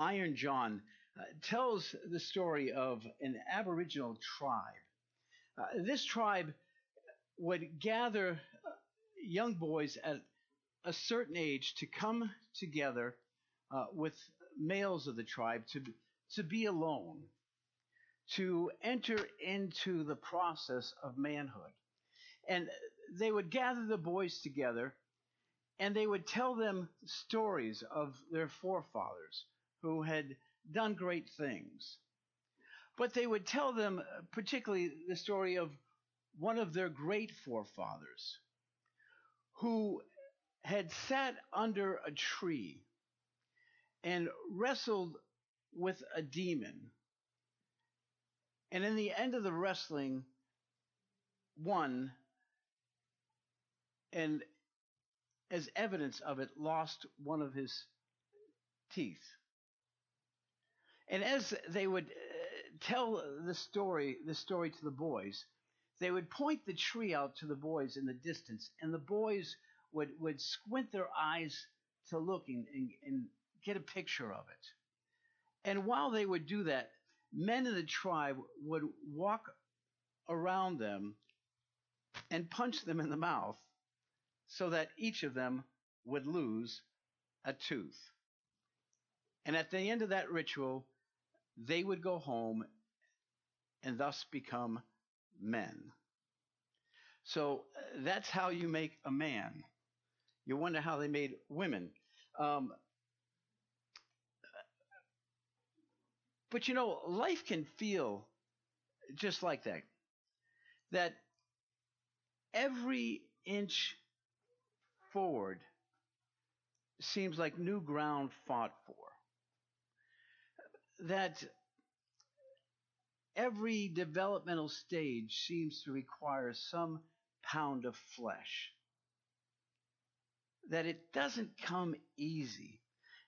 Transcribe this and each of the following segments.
Iron John, uh, tells the story of an Aboriginal tribe. Uh, this tribe would gather uh, young boys at a certain age to come together uh, with males of the tribe to, to be alone, to enter into the process of manhood. And they would gather the boys together and they would tell them stories of their forefathers who had done great things. But they would tell them, uh, particularly, the story of one of their great forefathers who had sat under a tree and wrestled with a demon. And in the end of the wrestling, won, and as evidence of it, lost one of his teeth. And as they would uh, tell the story, the story to the boys, they would point the tree out to the boys in the distance, and the boys would, would squint their eyes to look and, and, and get a picture of it. And while they would do that, men in the tribe would walk around them and punch them in the mouth so that each of them would lose a tooth. And at the end of that ritual, they would go home and thus become men. So uh, that's how you make a man. You wonder how they made women. Um, but you know, life can feel just like that. That every inch forward seems like new ground fought for. That every developmental stage seems to require some pound of flesh. That it doesn't come easy.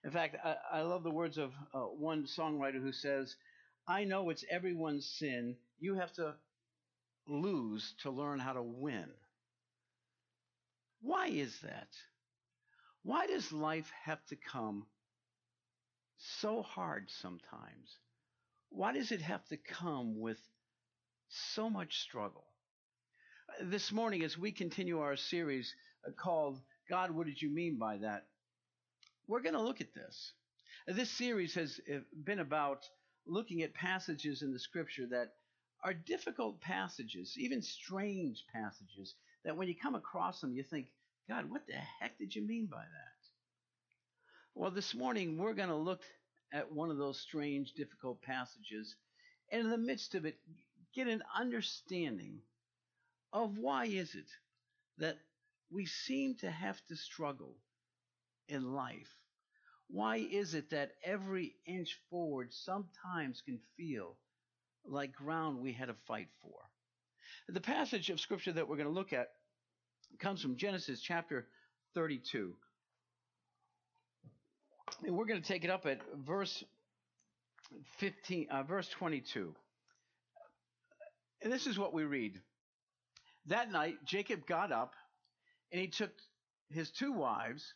In fact, I, I love the words of uh, one songwriter who says, I know it's everyone's sin. You have to lose to learn how to win. Why is that? Why does life have to come so hard sometimes? Why does it have to come with so much struggle? This morning, as we continue our series uh, called God, What Did You Mean by That? We're going to look at this. This series has uh, been about looking at passages in the scripture that are difficult passages, even strange passages, that when you come across them, you think, God, what the heck did you mean by that? Well, this morning we're going to look at one of those strange, difficult passages, and in the midst of it, get an understanding of why is it that we seem to have to struggle in life? Why is it that every inch forward sometimes can feel like ground we had to fight for? The passage of scripture that we're going to look at comes from Genesis chapter 32. And we're going to take it up at verse 15, uh, verse 22. And this is what we read. That night, Jacob got up and he took his two wives,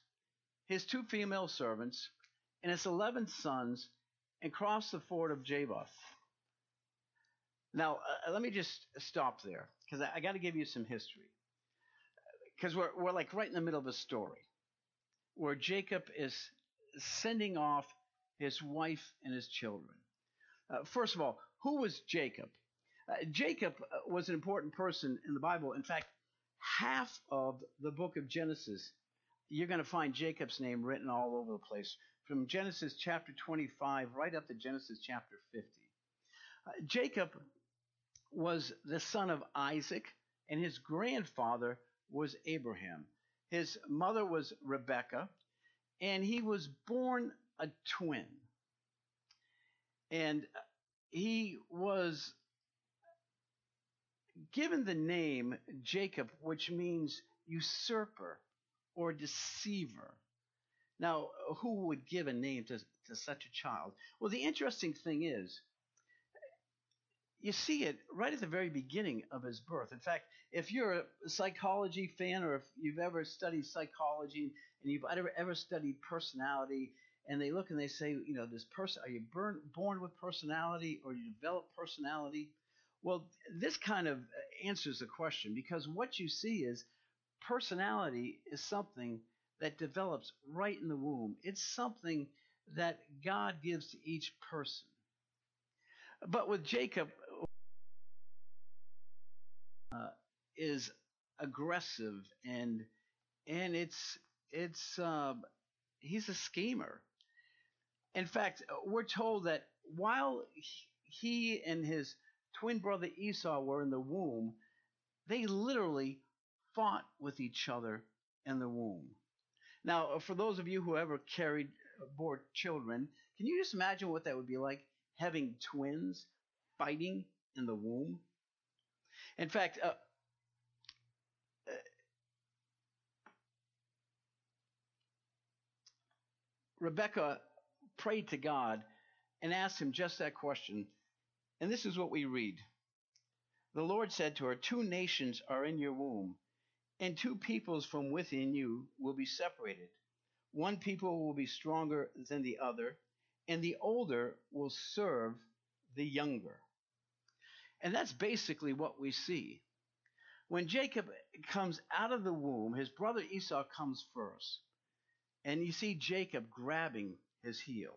his two female servants, and his 11 sons and crossed the ford of Jabbok. Now, uh, let me just stop there because I, I got to give you some history because we're, we're like right in the middle of a story where Jacob is sending off his wife and his children. Uh, first of all, who was Jacob? Uh, Jacob uh, was an important person in the Bible. In fact, half of the book of Genesis, you're going to find Jacob's name written all over the place, from Genesis chapter 25 right up to Genesis chapter 50. Uh, Jacob was the son of Isaac, and his grandfather was Abraham. His mother was Rebekah, and he was born a twin. And he was given the name Jacob, which means usurper or deceiver. Now, who would give a name to, to such a child? Well, the interesting thing is, you see it right at the very beginning of his birth. In fact, if you're a psychology fan or if you've ever studied psychology and you've ever, ever studied personality and they look and they say, you know, this person, are you burn, born with personality or you develop personality? Well, this kind of uh, answers the question because what you see is personality is something that develops right in the womb. It's something that God gives to each person. But with Jacob, is aggressive and and it's it's uh, he's a schemer. In fact, we're told that while he and his twin brother Esau were in the womb, they literally fought with each other in the womb. Now, for those of you who ever carried bore children, can you just imagine what that would be like having twins fighting in the womb? In fact, uh, Rebecca prayed to God and asked him just that question. And this is what we read. The Lord said to her, Two nations are in your womb, and two peoples from within you will be separated. One people will be stronger than the other, and the older will serve the younger. And that's basically what we see. When Jacob comes out of the womb, his brother Esau comes first. And you see Jacob grabbing his heel.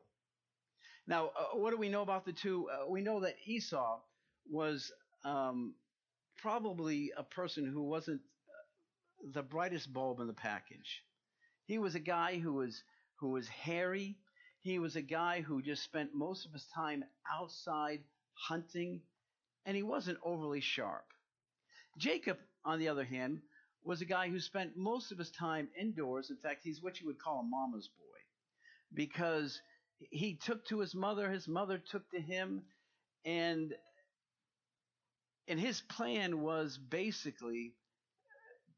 Now, uh, what do we know about the two? Uh, we know that Esau was um, probably a person who wasn't uh, the brightest bulb in the package. He was a guy who was who was hairy. He was a guy who just spent most of his time outside hunting, and he wasn't overly sharp. Jacob, on the other hand, was a guy who spent most of his time indoors. In fact, he's what you would call a mama's boy because he took to his mother, his mother took to him, and and his plan was basically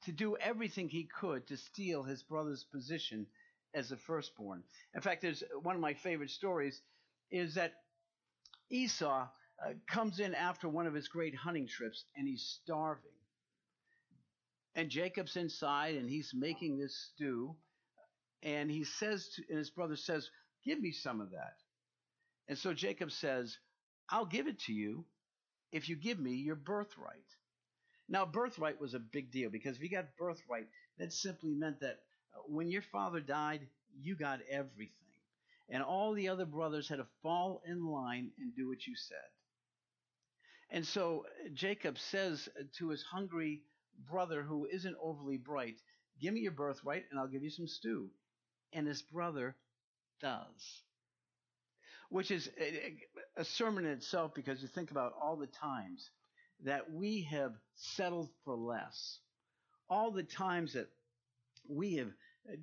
to do everything he could to steal his brother's position as the firstborn. In fact, there's one of my favorite stories is that Esau uh, comes in after one of his great hunting trips and he's starving. And Jacob's inside and he's making this stew. And he says, to, and his brother says, Give me some of that. And so Jacob says, I'll give it to you if you give me your birthright. Now, birthright was a big deal because if you got birthright, that simply meant that uh, when your father died, you got everything. And all the other brothers had to fall in line and do what you said. And so uh, Jacob says to his hungry brother who isn't overly bright, Give me your birthright and I'll give you some stew. And his brother does. Which is a sermon in itself because you think about all the times that we have settled for less. All the times that we have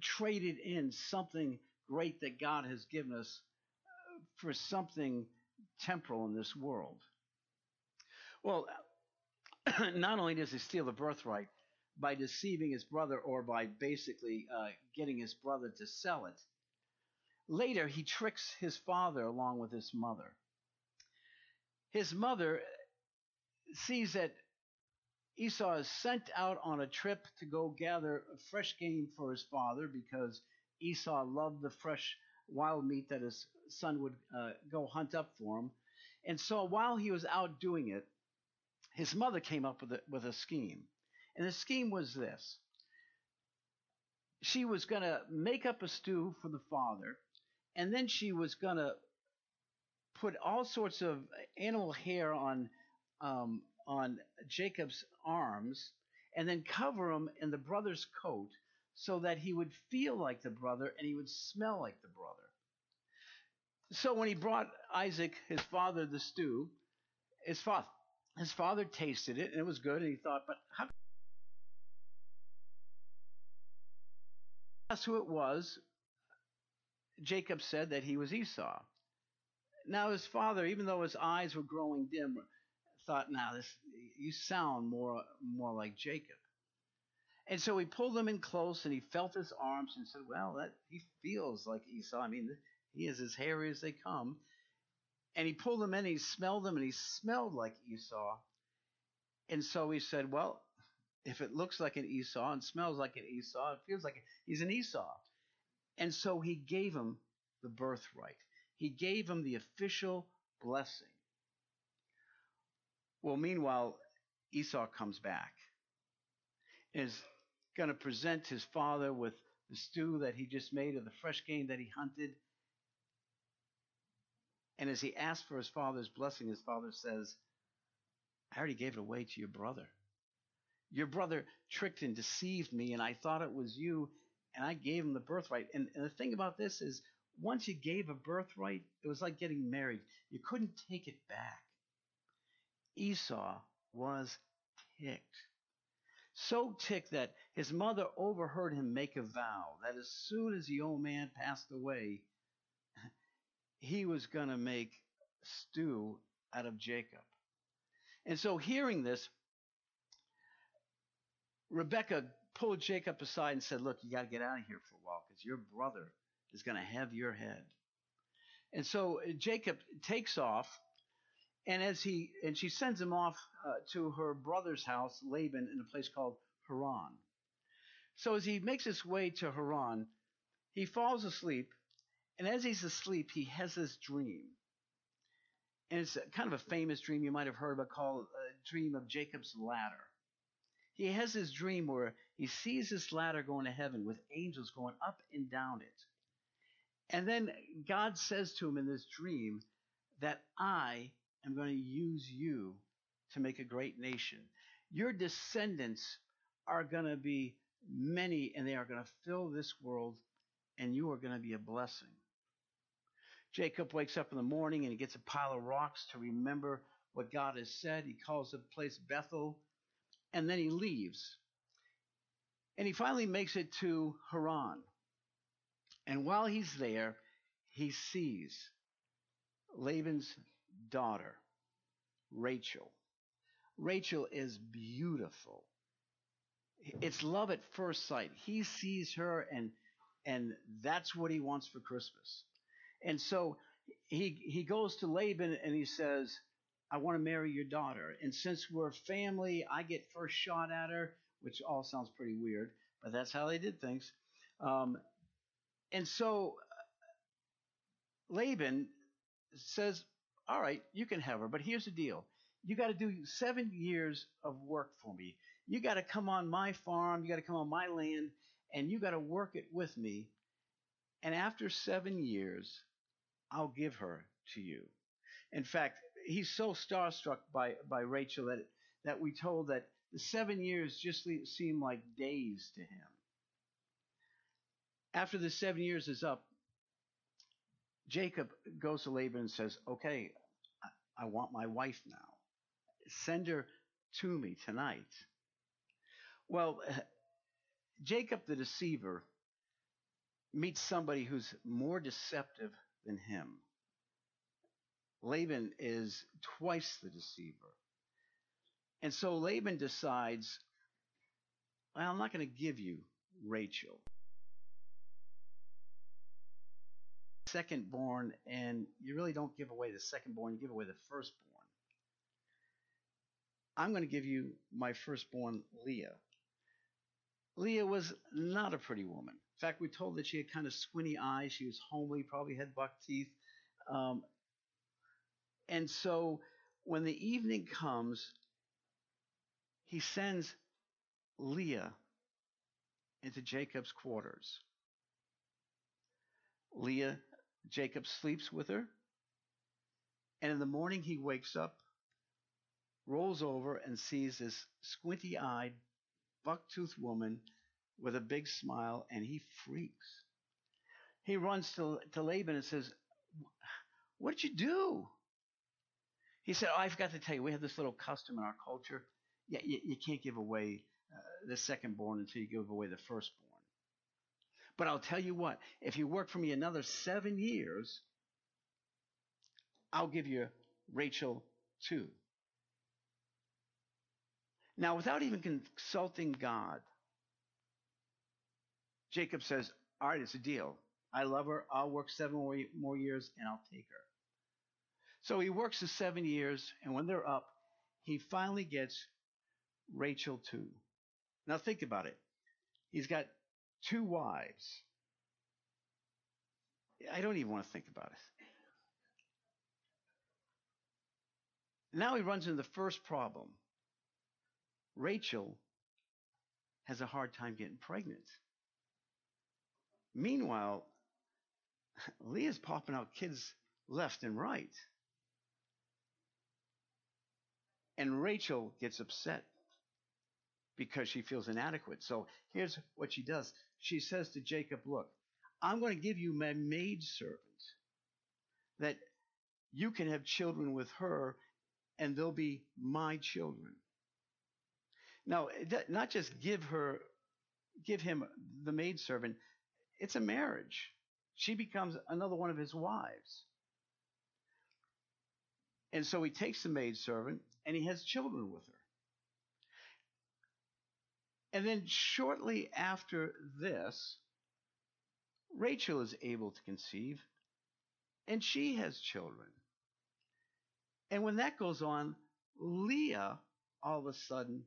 traded in something great that God has given us uh, for something temporal in this world. Well, not only does he steal the birthright by deceiving his brother or by basically uh, getting his brother to sell it, later he tricks his father along with his mother. His mother sees that Esau is sent out on a trip to go gather fresh game for his father because Esau loved the fresh wild meat that his son would uh, go hunt up for him. And so while he was out doing it, his mother came up with a, with a scheme. And the scheme was this she was going to make up a stew for the father, and then she was going to put all sorts of animal hair on um, on Jacob's arms, and then cover him in the brother's coat so that he would feel like the brother and he would smell like the brother. So when he brought Isaac, his father, the stew, his father his father tasted it and it was good, and he thought, but how? That's who it was. Jacob said that he was Esau. Now his father, even though his eyes were growing dim, thought, "Now this you sound more more like Jacob." And so he pulled him in close, and he felt his arms, and said, "Well, that he feels like Esau. I mean, he is as hairy as they come." And he pulled them in, and he smelled them, and he smelled like Esau. And so he said, Well, if it looks like an Esau and smells like an Esau, it feels like he's an Esau. And so he gave him the birthright. He gave him the official blessing. Well, meanwhile, Esau comes back and is going to present his father with the stew that he just made of the fresh game that he hunted. And as he asks for his father's blessing, his father says, I already gave it away to your brother. Your brother tricked and deceived me, and I thought it was you, and I gave him the birthright. And, and the thing about this is, once you gave a birthright, it was like getting married. You couldn't take it back. Esau was ticked. So ticked that his mother overheard him make a vow that as soon as the old man passed away, he was going to make stew out of Jacob. And so, hearing this, Rebecca pulled Jacob aside and said, Look, you got to get out of here for a while because your brother is going to have your head. And so Jacob takes off, and as he and she sends him off uh, to her brother's house, Laban, in a place called Haran. So as he makes his way to Haran, he falls asleep, and as he's asleep, he has this dream. And it's kind of a famous dream you might have heard about called a dream of Jacob's ladder he has this dream where he sees this ladder going to heaven with angels going up and down it. And then God says to him in this dream that I am going to use you to make a great nation. Your descendants are going to be many and they are going to fill this world and you are going to be a blessing. Jacob wakes up in the morning and he gets a pile of rocks to remember what God has said. He calls the place Bethel and then he leaves. And he finally makes it to Haran. And while he's there, he sees Laban's daughter, Rachel. Rachel is beautiful. It's love at first sight. He sees her and and that's what he wants for Christmas. And so he he goes to Laban and he says, I want to marry your daughter. And since we're family, I get first shot at her, which all sounds pretty weird, but that's how they did things. Um, and so uh, Laban says, All right, you can have her, but here's the deal. You got to do seven years of work for me. You got to come on my farm, you got to come on my land, and you got to work it with me. And after seven years, I'll give her to you. In fact, he's so starstruck by, by Rachel that, that we told that the seven years just seem like days to him. After the seven years is up, Jacob goes to Laban and says, Okay, I, want my wife now. Send her to me tonight. Well, Jacob the deceiver meets somebody who's more deceptive than him. Laban is twice the deceiver. And so Laban decides, well, I'm not going to give you Rachel. Second born, and you really don't give away the second born, you give away the firstborn. I'm going to give you my firstborn, Leah. Leah was not a pretty woman. In fact, we're told that she had kind of squinty eyes. She was homely, probably had buck teeth. Um, and so when the evening comes, he sends Leah into Jacob's quarters. Leah, Jacob sleeps with her. And in the morning, he wakes up, rolls over, and sees this squinty eyed, buck toothed woman with a big smile, and he freaks. He runs to, to Laban and says, What did you do? He said, Oh, I forgot to tell you, we have this little custom in our culture. Yeah, you, you can't give away uh, the second born until you give away the firstborn. But I'll tell you what, if you work for me another seven years, I'll give you Rachel too. Now, without even consulting God, Jacob says, All right, it's a deal. I love her. I'll work seven more years and I'll take her. So he works the seven years, and when they're up, he finally gets Rachel too. Now think about it. He's got two wives. I don't even want to think about it. Now he runs into the first problem. Rachel has a hard time getting pregnant. Meanwhile, Leah's popping out kids left and right. And Rachel gets upset because she feels inadequate. So here's what she does. She says to Jacob, Look, I'm going to give you my maidservant that you can have children with her and they'll be my children. Now, not just give her, give him the maidservant, it's a marriage. She becomes another one of his wives. And so he takes the maidservant and he has children with her. And then shortly after this, Rachel is able to conceive and she has children. And when that goes on, Leah all of a sudden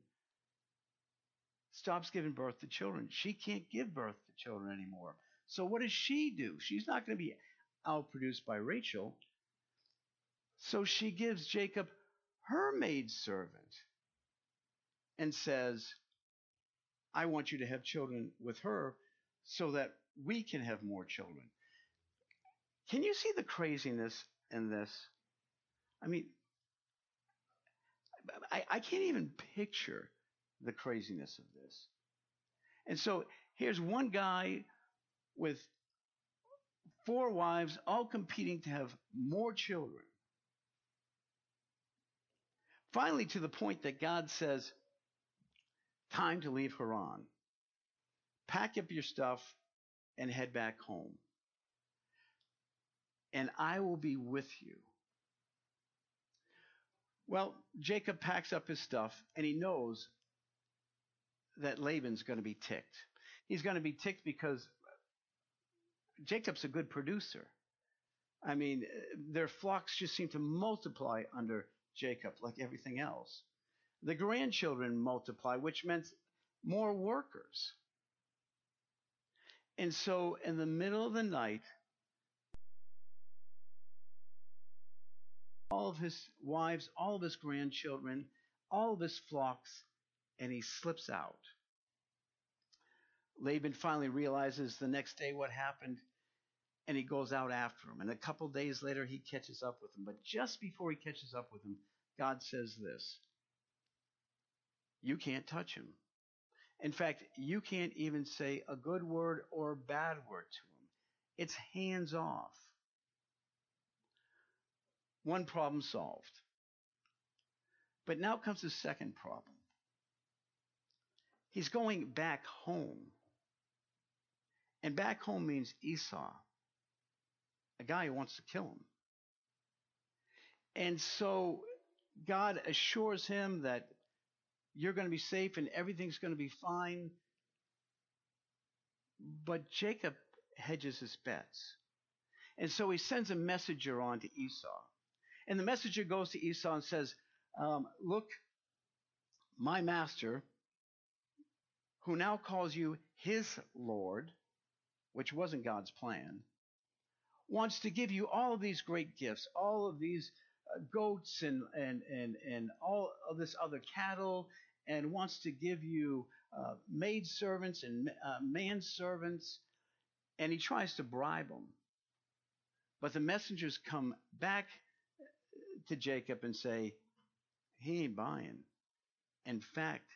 stops giving birth to children. She can't give birth to children anymore. So what does she do? She's not going to be outproduced by Rachel. So she gives Jacob her maidservant and says, I want you to have children with her so that we can have more children. Can you see the craziness in this? I mean, I, I can't even picture the craziness of this. And so here's one guy with four wives, all competing to have more children. Finally, to the point that God says, Time to leave Haran. Pack up your stuff and head back home. And I will be with you. Well, Jacob packs up his stuff and he knows that Laban's going to be ticked. He's going to be ticked because Jacob's a good producer. I mean, their flocks just seem to multiply under Jacob like everything else. The grandchildren multiply, which meant more workers. And so, in the middle of the night, all of his wives, all of his grandchildren, all of his flocks, and he slips out. Laban finally realizes the next day what happened, and he goes out after him. And a couple days later, he catches up with him. But just before he catches up with him, God says this You can't touch him. In fact, you can't even say a good word or a bad word to him. It's hands off. One problem solved. But now comes the second problem. He's going back home. And back home means Esau, a guy who wants to kill him. And so God assures him that you're going to be safe and everything's going to be fine. But Jacob hedges his bets. And so he sends a messenger on to Esau. And the messenger goes to Esau and says, um, Look, my master, who now calls you his Lord, which wasn't God's plan, wants to give you all of these great gifts, all of these uh, goats and, and, and, and all of this other cattle, and wants to give you uh, and uh, and he tries to bribe them. But the messengers come back to Jacob and say, he ain't buying. In fact,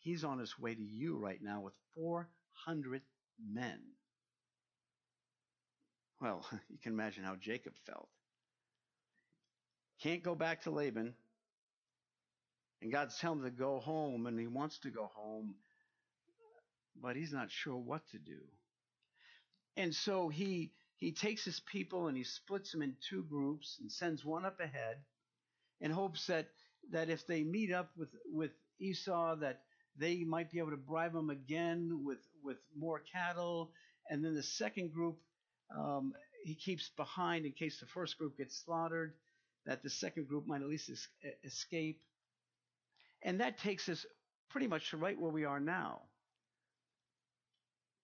he's on his way to you right now with 400 men. Well, you can imagine how Jacob felt. Can't go back to Laban. And God's telling him to go home, and he wants to go home, but he's not sure what to do. And so he he takes his people and he splits them in two groups and sends one up ahead in hopes that that if they meet up with with Esau that they might be able to bribe them again with with more cattle and then the second group um, he keeps behind in case the first group gets slaughtered that the second group might at least es- escape and that takes us pretty much to right where we are now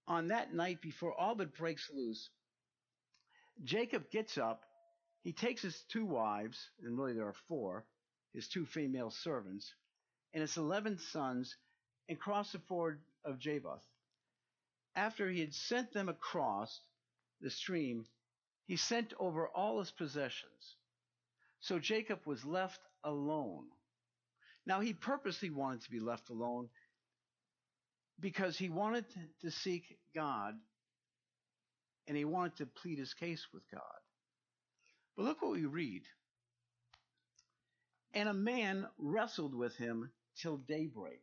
on that night before all but breaks loose Jacob gets up. He takes his two wives, and really there are four, his two female servants, and his eleven sons, and crossed the ford of Jabbok. After he had sent them across the stream, he sent over all his possessions. So Jacob was left alone. Now he purposely wanted to be left alone because he wanted to seek God and he wanted to plead his case with God. But look what we read. And a man wrestled with him till daybreak.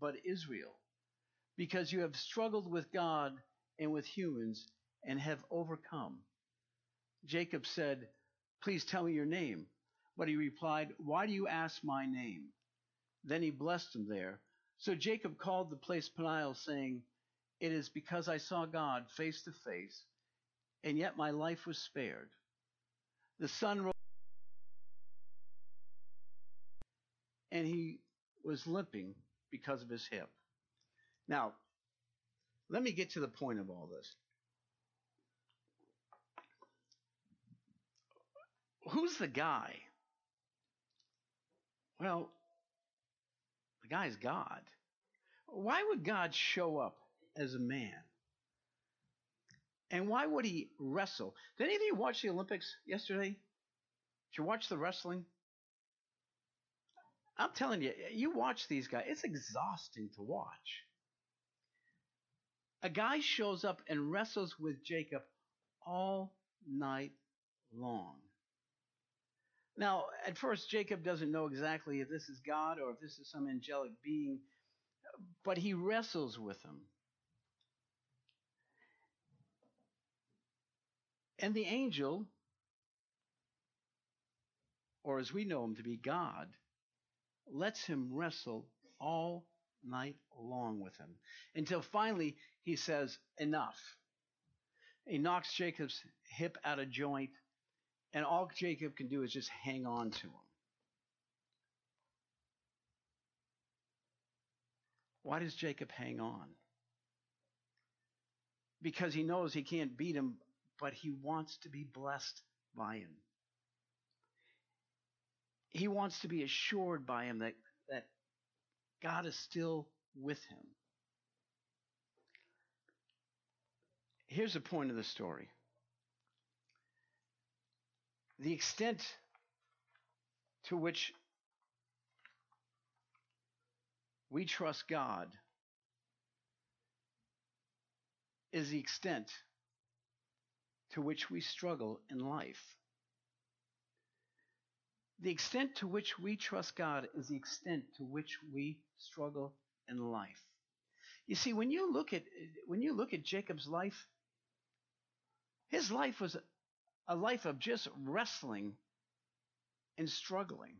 but Israel, because you have struggled with God and with humans and have overcome. Jacob said, Please tell me your name. But he replied, Why do you ask my name? Then he blessed him there. So Jacob called the place Peniel, saying, It is because I saw God face to face, and yet my life was spared. The sun rose, and he was limping because of his hip. Now, let me get to the point of all this. Who's the guy? Well, the guy's God. Why would God show up as a man? And why would he wrestle? Did any of you watch the Olympics yesterday? Did you watch the wrestling? I'm telling you, you watch these guys, it's exhausting to watch. A guy shows up and wrestles with Jacob all night long. Now, at first, Jacob doesn't know exactly if this is God or if this is some angelic being, but he wrestles with him. And the angel, or as we know him to be God, lets him wrestle all night long with him until finally he says, Enough. He knocks Jacob's hip out of joint and all Jacob can do is just hang on to him. Why does Jacob hang on? Because he knows he can't beat him, but he wants to be blessed by him. He wants to be assured by him that, that God is still with him. Here's the point of the story the extent to which we trust God is the extent to which we struggle in life. The extent to which we trust God is the extent to which we struggle in life. You see, when you look at when you look at Jacob's life, his life was a life of just wrestling and struggling.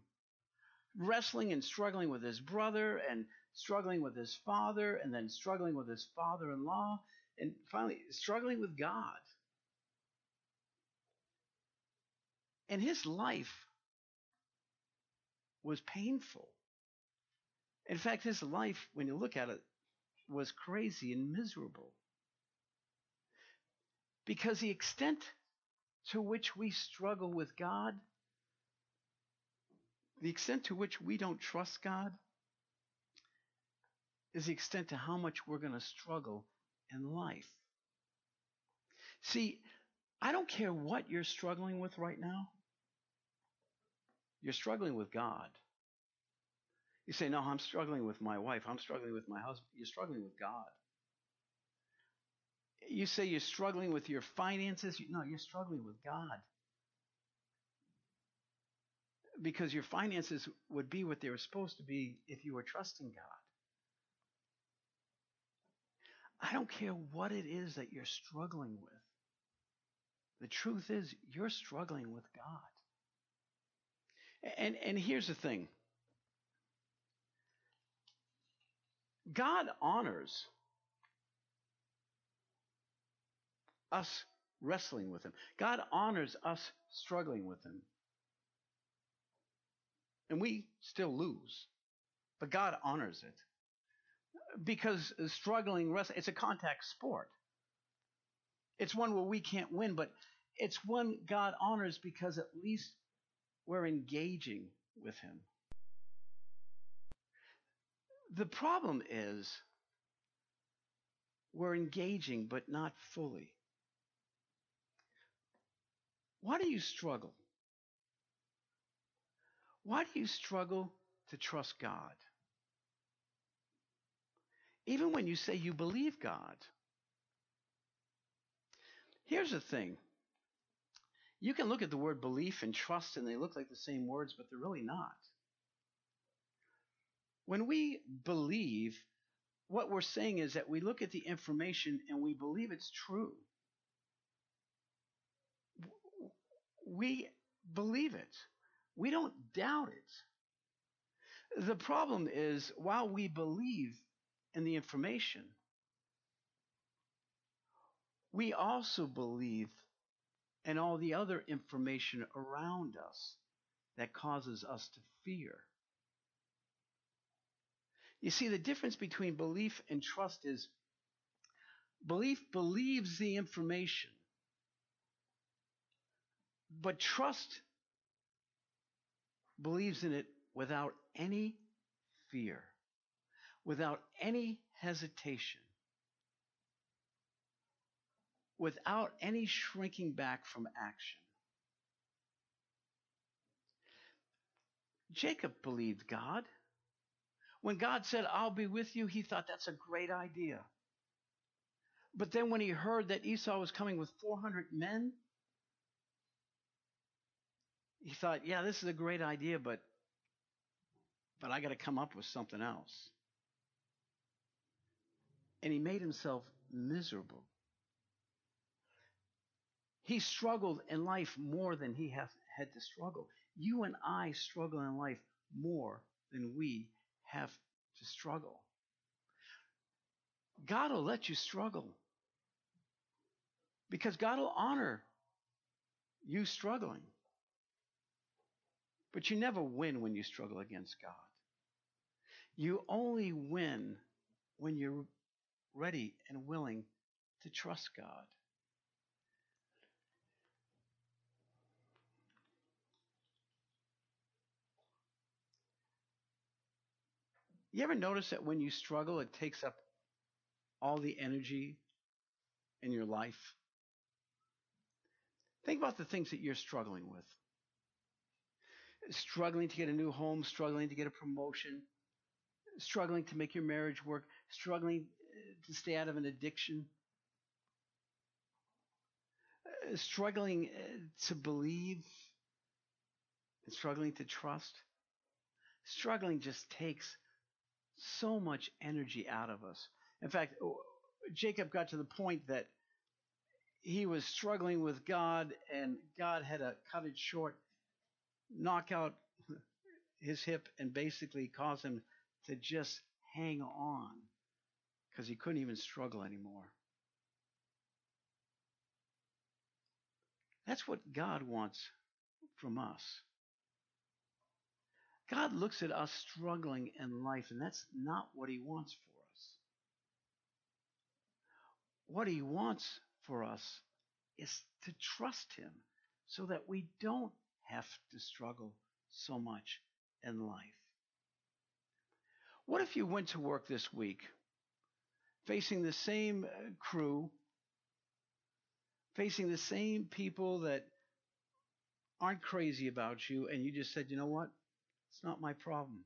Wrestling and struggling with his brother and struggling with his father and then struggling with his father in law and finally struggling with God. And his life was painful. In fact, his life, when you look at it, was crazy and miserable. Because the extent to which we struggle with God, the extent to which we don't trust God, is the extent to how much we're going to struggle in life. See, I don't care what you're struggling with right now. You're struggling with God. You say, No, I'm struggling with my wife. I'm struggling with my husband. You're struggling with God you say you're struggling with your finances. No, you're struggling with God. Because your finances would be what they were supposed to be if you were trusting God. I don't care what it is that you're struggling with. The truth is, you're struggling with God. And, and here's the thing God honors us wrestling with Him, God honors us struggling with Him. And we still lose, but God honors it. Because struggling, wrestling, it's a contact sport. It's one where we can't win, but it's one God honors because at least we're engaging with Him. The problem is we're engaging, but not fully. Why do you struggle? Why do you struggle to trust God? Even when you say you believe God. Here's the thing you can look at the word belief and trust, and they look like the same words, but they're really not. When we believe, what we're saying is that we look at the information and we believe it's true. We believe it. We don't doubt it. The problem is, while we believe in the information, we also believe in all the other information around us that causes us to fear. You see, the difference between belief and trust is belief believes the information, but trust believes in it without any fear, without any hesitation, without any shrinking back from action. Jacob believed God. When God said, I'll be with you, he thought that's a great idea. But then when he heard that Esau was coming with 400 men, he thought, yeah, this is a great idea, but but I got to come up with something else. And he made himself miserable. He struggled in life more than he has had to struggle. You and I struggle in life more than we have to struggle. God will let you struggle because God will honor you struggling. But you never win when you struggle against God. You only win when you're ready and willing to trust God. You ever notice that when you struggle, it takes up all the energy in your life? Think about the things that you're struggling with. Struggling to get a new home, struggling to get a promotion, struggling to make your marriage work, struggling uh, to stay out of an addiction, uh, struggling uh, to believe, and struggling to trust. Struggling just takes so much energy out of us. In fact, uh, Jacob got to the point that he was struggling with God, and God had to cut it short, knock out his hip, and basically cause him to just hang on because he couldn't even struggle anymore. That's what God wants from us. God looks at us struggling in life, and that's not what He wants for us. What He wants for us is to trust Him so that we don't have to struggle so much in life. What if you went to work this week facing the same uh, crew, facing the same people that aren't crazy about you, and you just said, you know what? It's not my problem.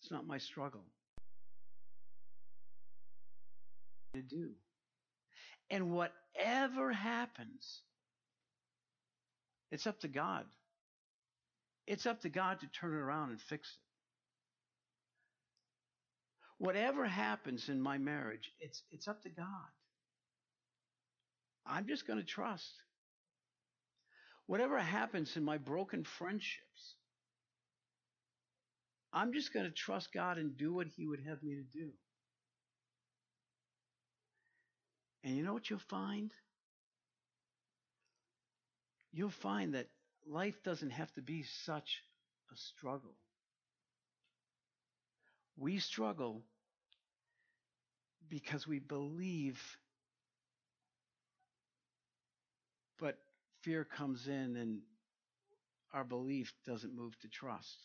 It's not my struggle. To do. And whatever happens, it's up to God. It's up to God to turn it around and fix it. Whatever happens in my marriage, it's, it's up to God. I'm just going to trust. Whatever happens in my broken friendships, I'm just going to trust God and do what He would have me to do. And you know what you'll find? You'll find that life doesn't have to be such a struggle. We struggle because we believe, but fear comes in and our belief doesn't move to trust.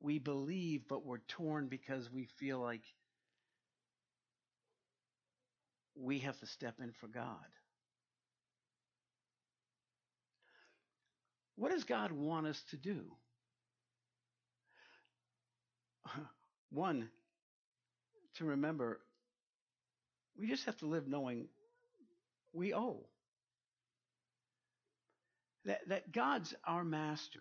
We believe, but we're torn because we feel like we have to step in for God. What does God want us to do? One, to remember, we just have to live knowing we owe. That, that God's our master.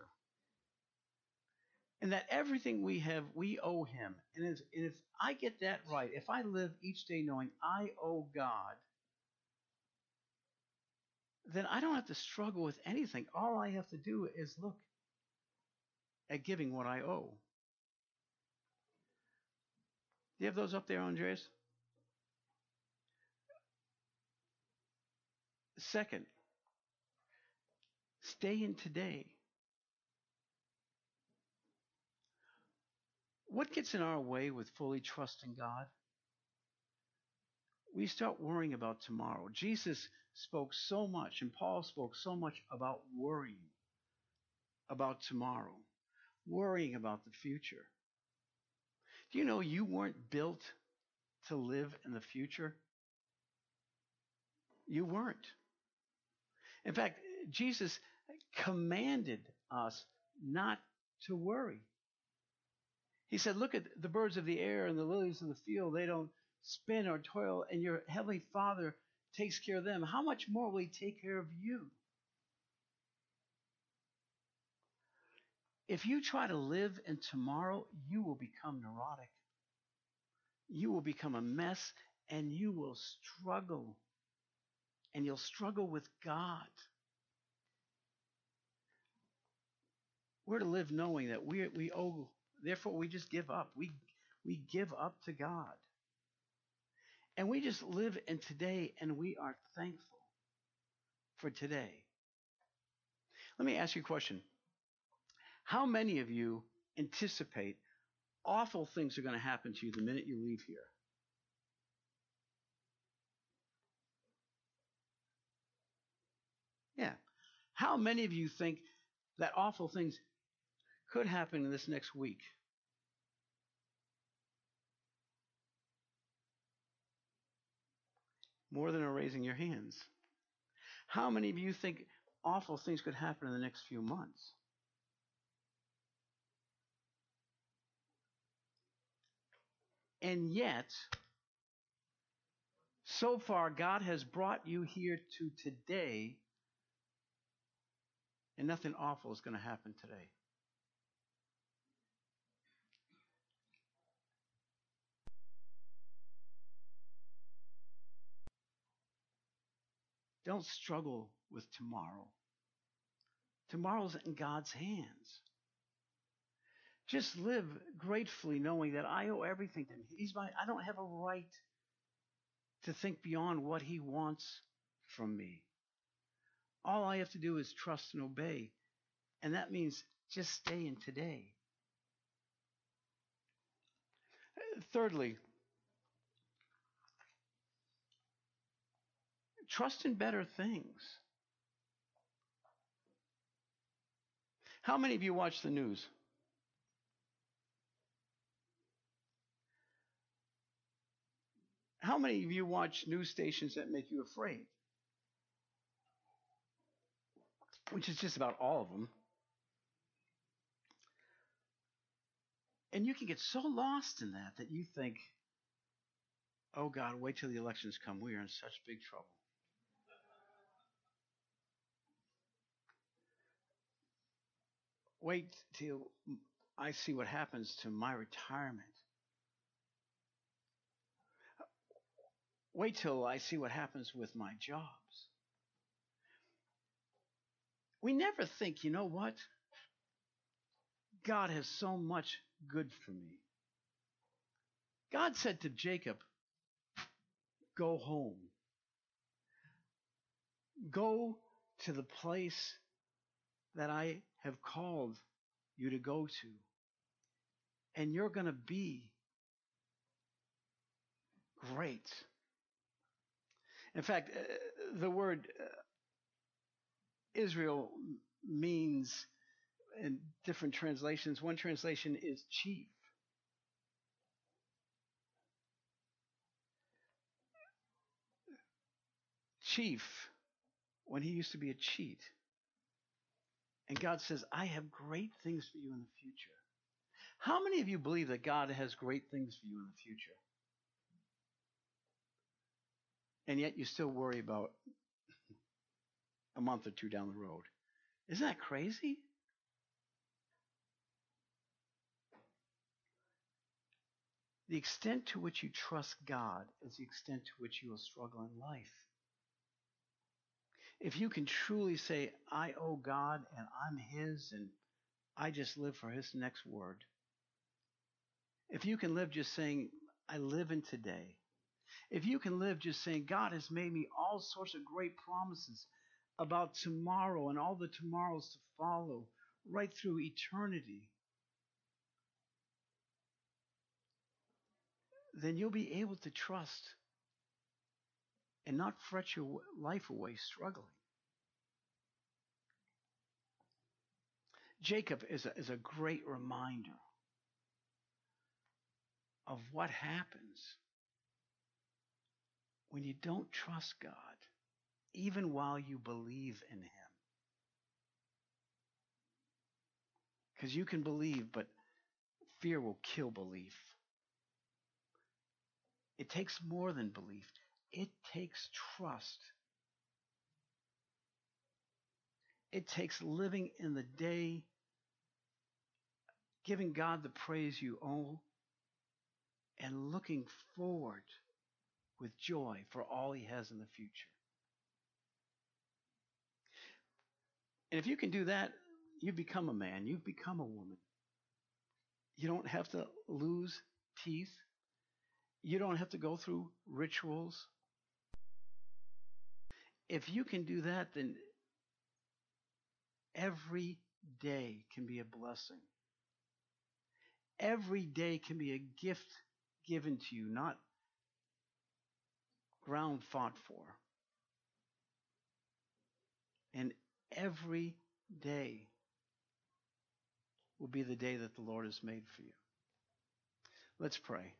And that everything we have, we owe Him. And if, and if I get that right, if I live each day knowing I owe God, then I don't have to struggle with anything. All I have to do is look at giving what I owe. Do you have those up there, andres Second, stay in today. What gets in our way with fully trusting God? We start worrying about tomorrow. Jesus spoke so much, and Paul spoke so much about worrying about tomorrow, worrying about the future. Do you know you weren't built to live in the future? You weren't. In fact, Jesus commanded us not to worry. He said, Look at the birds of the air and the lilies of the field. They don't spin or toil, and your heavenly Father takes care of them. How much more will He take care of you? If you try to live in tomorrow, you will become neurotic. You will become a mess and you will struggle. And you'll struggle with God. We're to live knowing that we, we owe, therefore, we just give up. We, we give up to God. And we just live in today and we are thankful for today. Let me ask you a question. How many of you anticipate awful things are going to happen to you the minute you leave here? Yeah. How many of you think that awful things could happen in this next week? More than are raising your hands. How many of you think awful things could happen in the next few months? And yet, so far, God has brought you here to today, and nothing awful is going to happen today. Don't struggle with tomorrow. Tomorrow's in God's hands. Just live gratefully knowing that I owe everything to him. He's my I don't have a right to think beyond what he wants from me. All I have to do is trust and obey. And that means just stay in today. Thirdly, trust in better things. How many of you watch the news? How many of you watch news stations that make you afraid? Which is just about all of them. And you can get so lost in that that you think, oh God, wait till the elections come. We are in such big trouble. Wait till I see what happens to my retirement. Wait till I see what happens with my jobs. we never think, you know what? God has so much good for me. God said to Jacob, Go home. Go to the place that I have called you to go to. And you're going to be great. In fact, uh, the word uh, Israel means in different translations, one translation is chief. Chief, when he used to be a cheat. And God says, I have great things for you in the future. How many of you believe that God has great things for you in the future? And yet you still worry about a month or two down the road. Isn't that crazy? The extent to which you trust God is the extent to which you will struggle in life. If you can truly say, I owe God and I'm His and I just live for His next word. If you can live just saying, I live in today. If you can live just saying, God has made me all sorts of great promises about tomorrow and all the tomorrows to follow right through eternity. then you'll be able to trust and not fret your life away struggling. Jacob is a, is a great reminder of what happens when you don't trust God, even while you believe in Him. Because you can believe, but fear will kill belief. It takes more than belief. It takes trust. It takes living in the day, giving God the praise you owe, and looking forward with joy for all he has in the future. And if you can do that, you become a man, you've become a woman. You don't have to lose teeth. You don't have to go through rituals. If you can do that, then every day can be a blessing. Every day can be a gift given to you, not ground fought for. And every day will be the day that the Lord has made for you. Let's pray.